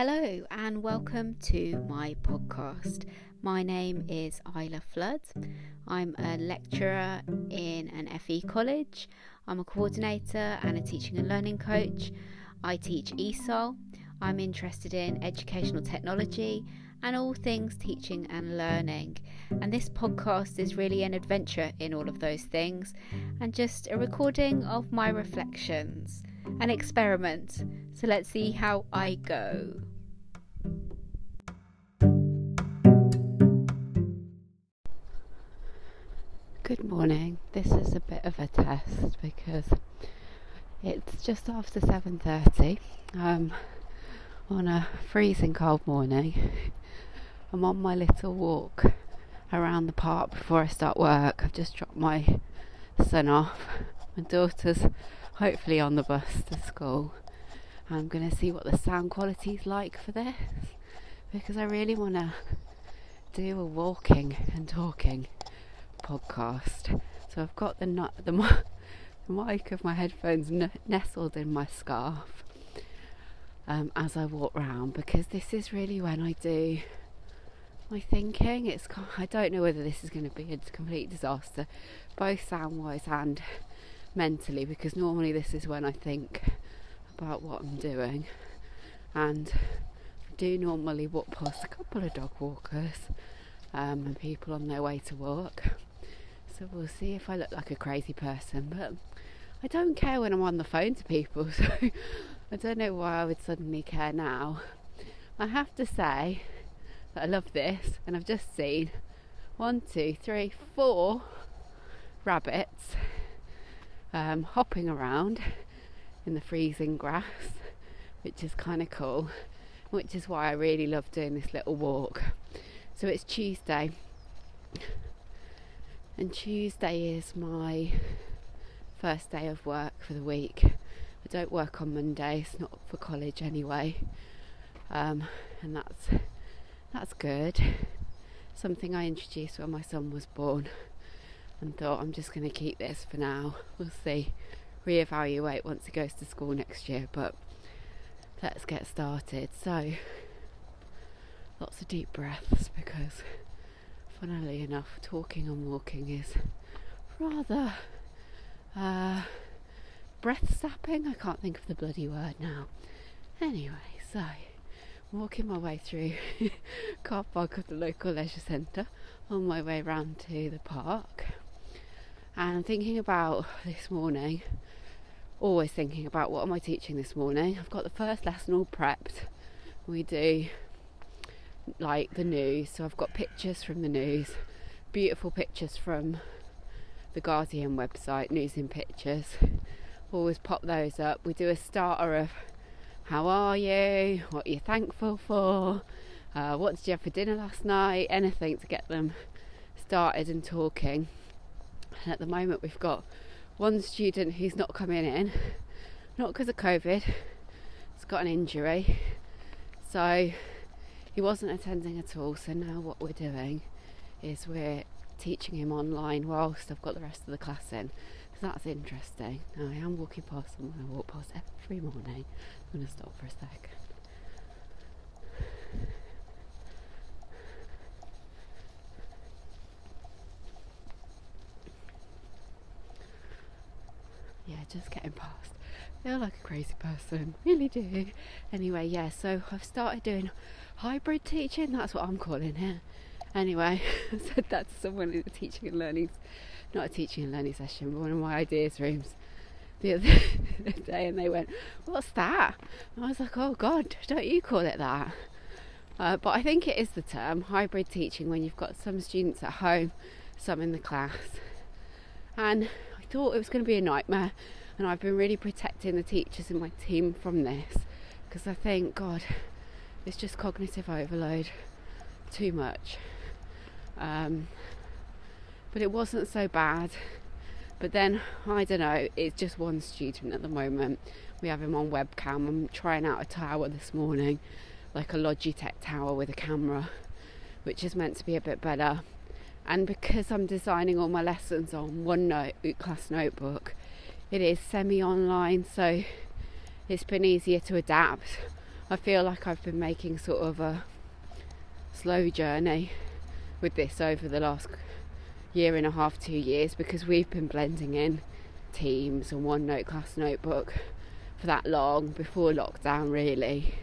Hello and welcome to my podcast. My name is Isla Flood. I'm a lecturer in an FE college. I'm a coordinator and a teaching and learning coach. I teach ESOL. I'm interested in educational technology and all things teaching and learning. And this podcast is really an adventure in all of those things and just a recording of my reflections, an experiment. So let's see how I go. Good morning. This is a bit of a test because it's just after 7:30 um, on a freezing cold morning. I'm on my little walk around the park before I start work. I've just dropped my son off. My daughter's hopefully on the bus to school. I'm going to see what the sound quality is like for this because I really want to do a walking and talking podcast. So I've got the the, the mic of my headphones nestled in my scarf um, as I walk round because this is really when I do my thinking. It's I don't know whether this is going to be a complete disaster, both sound wise and mentally, because normally this is when I think about what I'm doing, and I do normally walk past a couple of dog walkers um, and people on their way to work. So we'll see if I look like a crazy person, but I don't care when I'm on the phone to people, so I don't know why I would suddenly care now. I have to say that I love this, and I've just seen one, two, three, four rabbits um, hopping around in the freezing grass, which is kind of cool, which is why I really love doing this little walk. So it's Tuesday, and Tuesday is my first day of work for the week. I don't work on Mondays, not for college anyway, um, and that's that's good. Something I introduced when my son was born and thought I'm just going to keep this for now. We'll see. Reevaluate once he goes to school next year, but let's get started. So, lots of deep breaths because, funnily enough, talking and walking is rather uh, breath sapping. I can't think of the bloody word now. Anyway, so walking my way through car park of the local leisure centre on my way round to the park and thinking about this morning always thinking about what am I teaching this morning I've got the first lesson all prepped we do like the news so I've got pictures from the news beautiful pictures from the Guardian website news in pictures always pop those up we do a starter of how are you? What are you thankful for? Uh, what did you have for dinner last night? Anything to get them started and talking. And at the moment, we've got one student who's not coming in, not because of COVID, he's got an injury. So he wasn't attending at all. So now, what we're doing is we're teaching him online whilst I've got the rest of the class in. So that's interesting. Now I am walking past someone I walk past every morning. I'm going to stop for a sec. Just getting past. I feel like a crazy person, really do. Anyway, yeah, so I've started doing hybrid teaching, that's what I'm calling it. Anyway, I said that to someone in the teaching and learning, not a teaching and learning session, but one of my ideas rooms the other day and they went, What's that? And I was like, Oh God, don't you call it that? Uh, but I think it is the term hybrid teaching when you've got some students at home, some in the class. And I thought it was going to be a nightmare, and I've been really protecting the teachers in my team from this because I think, God, it's just cognitive overload too much. Um, but it wasn't so bad but then, I don't know, it's just one student at the moment. We have him on webcam. I'm trying out a tower this morning, like a Logitech tower with a camera, which is meant to be a bit better. And because I'm designing all my lessons on OneNote class notebook, it is semi online, so it's been easier to adapt. I feel like I've been making sort of a slow journey with this over the last year and a half, two years, because we've been blending in Teams and OneNote class notebook for that long before lockdown, really.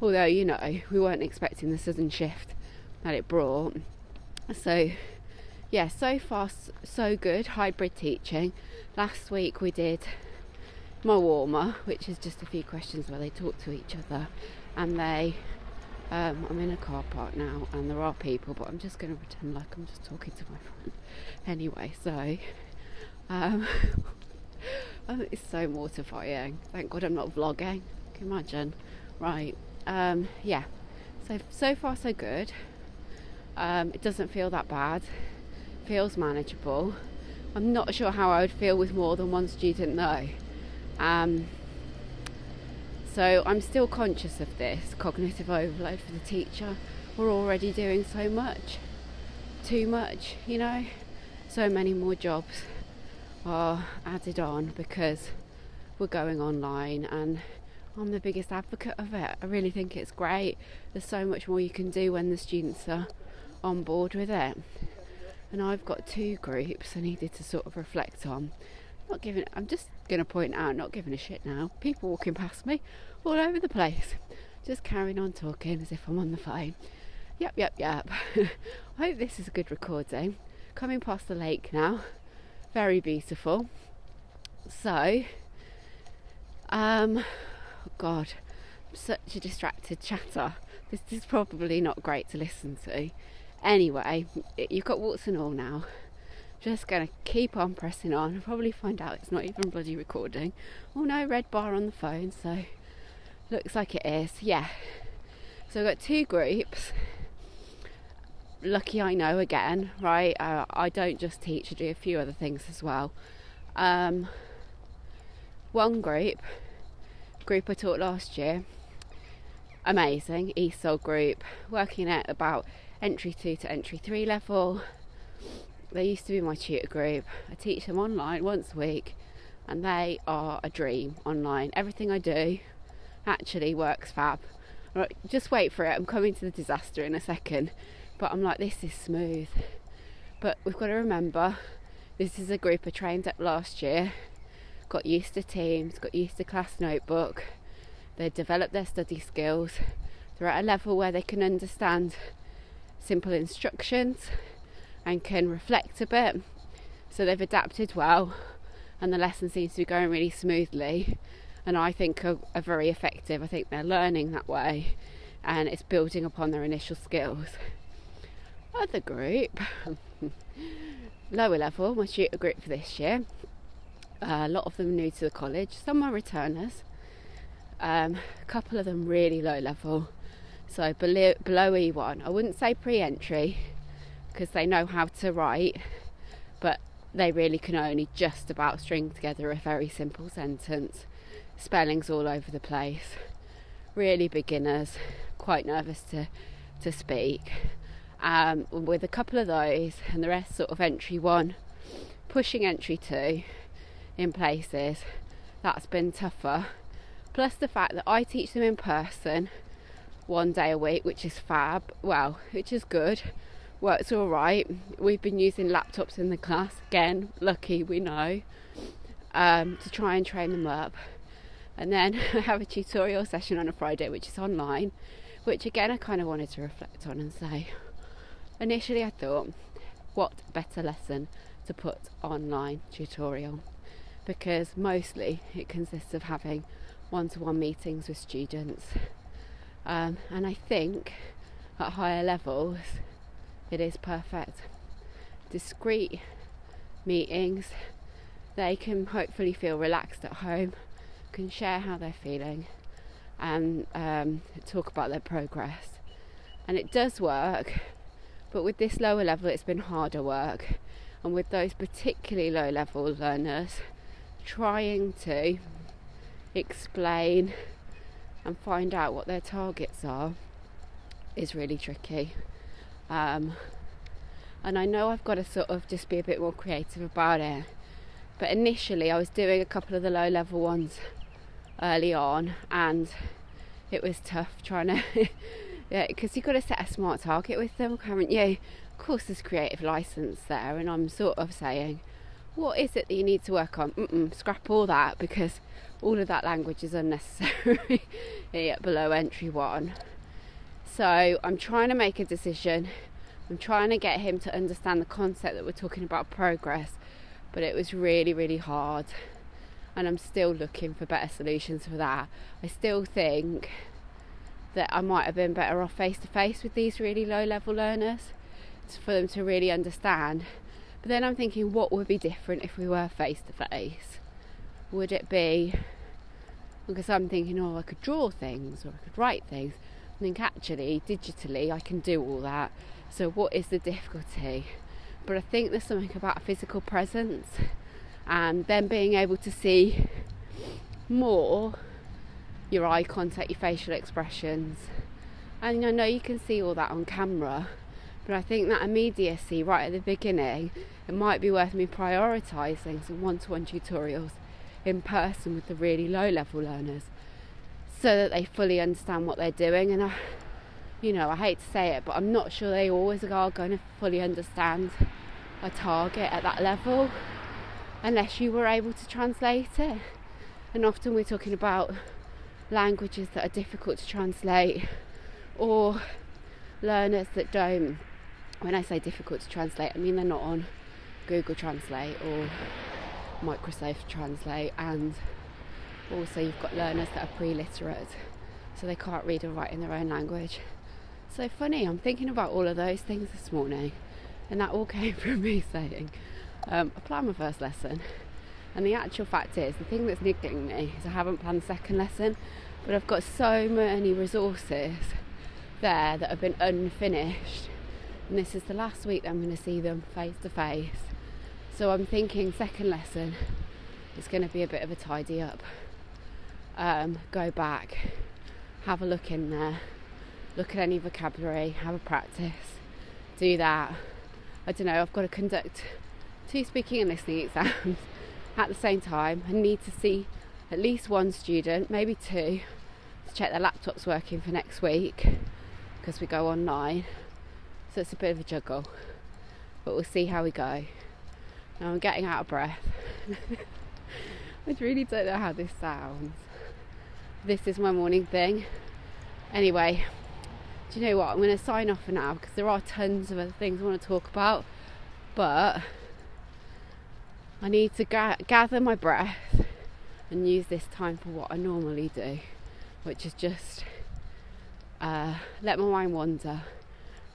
Although, you know, we weren't expecting the sudden shift that it brought. So, yeah, so far so good. Hybrid teaching. Last week we did my warmer, which is just a few questions where they talk to each other, and they. Um, I'm in a car park now, and there are people, but I'm just going to pretend like I'm just talking to my friend. Anyway, so um, oh, it's so mortifying. Thank God I'm not vlogging. Can you imagine? Right. Um, yeah. So so far so good. Um, it doesn't feel that bad. Feels manageable. I'm not sure how I would feel with more than one student though. Um, so I'm still conscious of this cognitive overload for the teacher. We're already doing so much, too much, you know. So many more jobs are added on because we're going online and I'm the biggest advocate of it. I really think it's great. There's so much more you can do when the students are on board with it. And I've got two groups I needed to sort of reflect on. Not giving I'm just gonna point out, not giving a shit now. People walking past me all over the place. Just carrying on talking as if I'm on the phone. Yep, yep, yep. I hope this is a good recording. Coming past the lake now. Very beautiful. So um God, I'm such a distracted chatter. This is probably not great to listen to. Anyway, you've got warts and all now. Just gonna keep on pressing on and probably find out it's not even bloody recording. Oh no, red bar on the phone, so looks like it is. Yeah. So I've got two groups. Lucky I know again, right? Uh, I don't just teach, I do a few other things as well. Um, one group group I taught last year. Amazing, ESOL group, working at about entry two to entry three level. They used to be my tutor group. I teach them online once a week, and they are a dream online. Everything I do actually works fab. Right, just wait for it. I'm coming to the disaster in a second, but I'm like, this is smooth. But we've got to remember, this is a group I trained up last year got used to Teams, got used to class notebook. They developed their study skills. They're at a level where they can understand simple instructions and can reflect a bit. So they've adapted well, and the lesson seems to be going really smoothly. And I think are, are very effective. I think they're learning that way, and it's building upon their initial skills. Other group, lower level, my tutor group for this year, uh, a lot of them new to the college, some are returners. Um, a couple of them really low level, so below, below E1. I wouldn't say pre entry because they know how to write, but they really can only just about string together a very simple sentence. Spellings all over the place. Really beginners, quite nervous to, to speak. Um, with a couple of those, and the rest sort of entry one, pushing entry two in places that's been tougher. Plus the fact that I teach them in person one day a week, which is fab. Well, which is good. Works all right. We've been using laptops in the class again. Lucky we know um, to try and train them up. And then I have a tutorial session on a Friday, which is online, which again I kind of wanted to reflect on and say. Initially, I thought, what better lesson to put online tutorial? because mostly it consists of having one to one meetings with students. Um, and I think at higher levels it is perfect. Discreet meetings, they can hopefully feel relaxed at home, can share how they're feeling, and um, talk about their progress. And it does work, but with this lower level, it's been harder work. And with those particularly low level learners, trying to explain and find out what their targets are is really tricky. Um, and I know I've got to sort of just be a bit more creative about it. But initially, I was doing a couple of the low level ones early on, and it was tough trying to, yeah, because you've got to set a smart target with them, haven't you? Of course, there's creative license there, and I'm sort of saying, what is it that you need to work on? Mm-mm, scrap all that because all of that language is unnecessary below entry one. So I'm trying to make a decision. I'm trying to get him to understand the concept that we're talking about progress, but it was really, really hard. And I'm still looking for better solutions for that. I still think that I might have been better off face to face with these really low level learners for them to really understand. But then I'm thinking, what would be different if we were face to face? Would it be because I'm thinking, oh, I could draw things or I could write things. I think actually, digitally, I can do all that. So, what is the difficulty? But I think there's something about physical presence and then being able to see more your eye contact, your facial expressions. And I know you can see all that on camera, but I think that immediacy right at the beginning, it might be worth me prioritising some one to one tutorials in person with the really low level learners so that they fully understand what they're doing. And I, you know, I hate to say it, but I'm not sure they always are going to fully understand a target at that level unless you were able to translate it. And often we're talking about languages that are difficult to translate or learners that don't. When I say difficult to translate, I mean they're not on Google Translate or Microsoft Translate, and also you've got learners that are pre-literate, so they can't read or write in their own language. So funny, I'm thinking about all of those things this morning, and that all came from me saying, um, I planned my first lesson, and the actual fact is, the thing that's niggling me is I haven't planned the second lesson, but I've got so many resources there that have been unfinished, and this is the last week that I'm going to see them face to face so I'm thinking second lesson is going to be a bit of a tidy up. Um, go back, have a look in there, look at any vocabulary, have a practice, do that. I don't know, I've got to conduct two speaking and listening exams at the same time. I need to see at least one student, maybe two, to check their laptops working for next week because we go online. So it's a bit of a juggle, but we'll see how we go. Now I'm getting out of breath. I really don't know how this sounds. This is my morning thing. Anyway, do you know what? I'm going to sign off for now because there are tons of other things I want to talk about, but I need to ga- gather my breath and use this time for what I normally do, which is just uh, let my mind wander,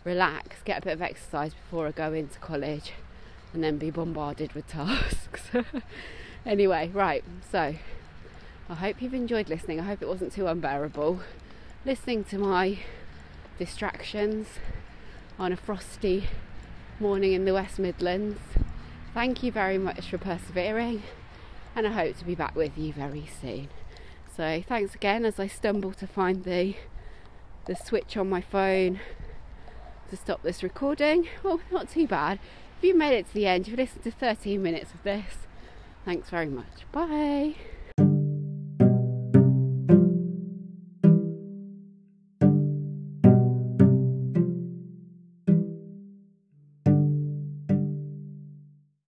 relax, get a bit of exercise before I go into college and then be bombarded with tasks. anyway, right, so I hope you've enjoyed listening. I hope it wasn't too unbearable. Listening to my distractions on a frosty morning in the West Midlands. Thank you very much for persevering, and I hope to be back with you very soon. So, thanks again as I stumble to find the the switch on my phone to stop this recording. Well, not too bad. If you made it to the end, you've listened to 13 minutes of this, thanks very much. Bye.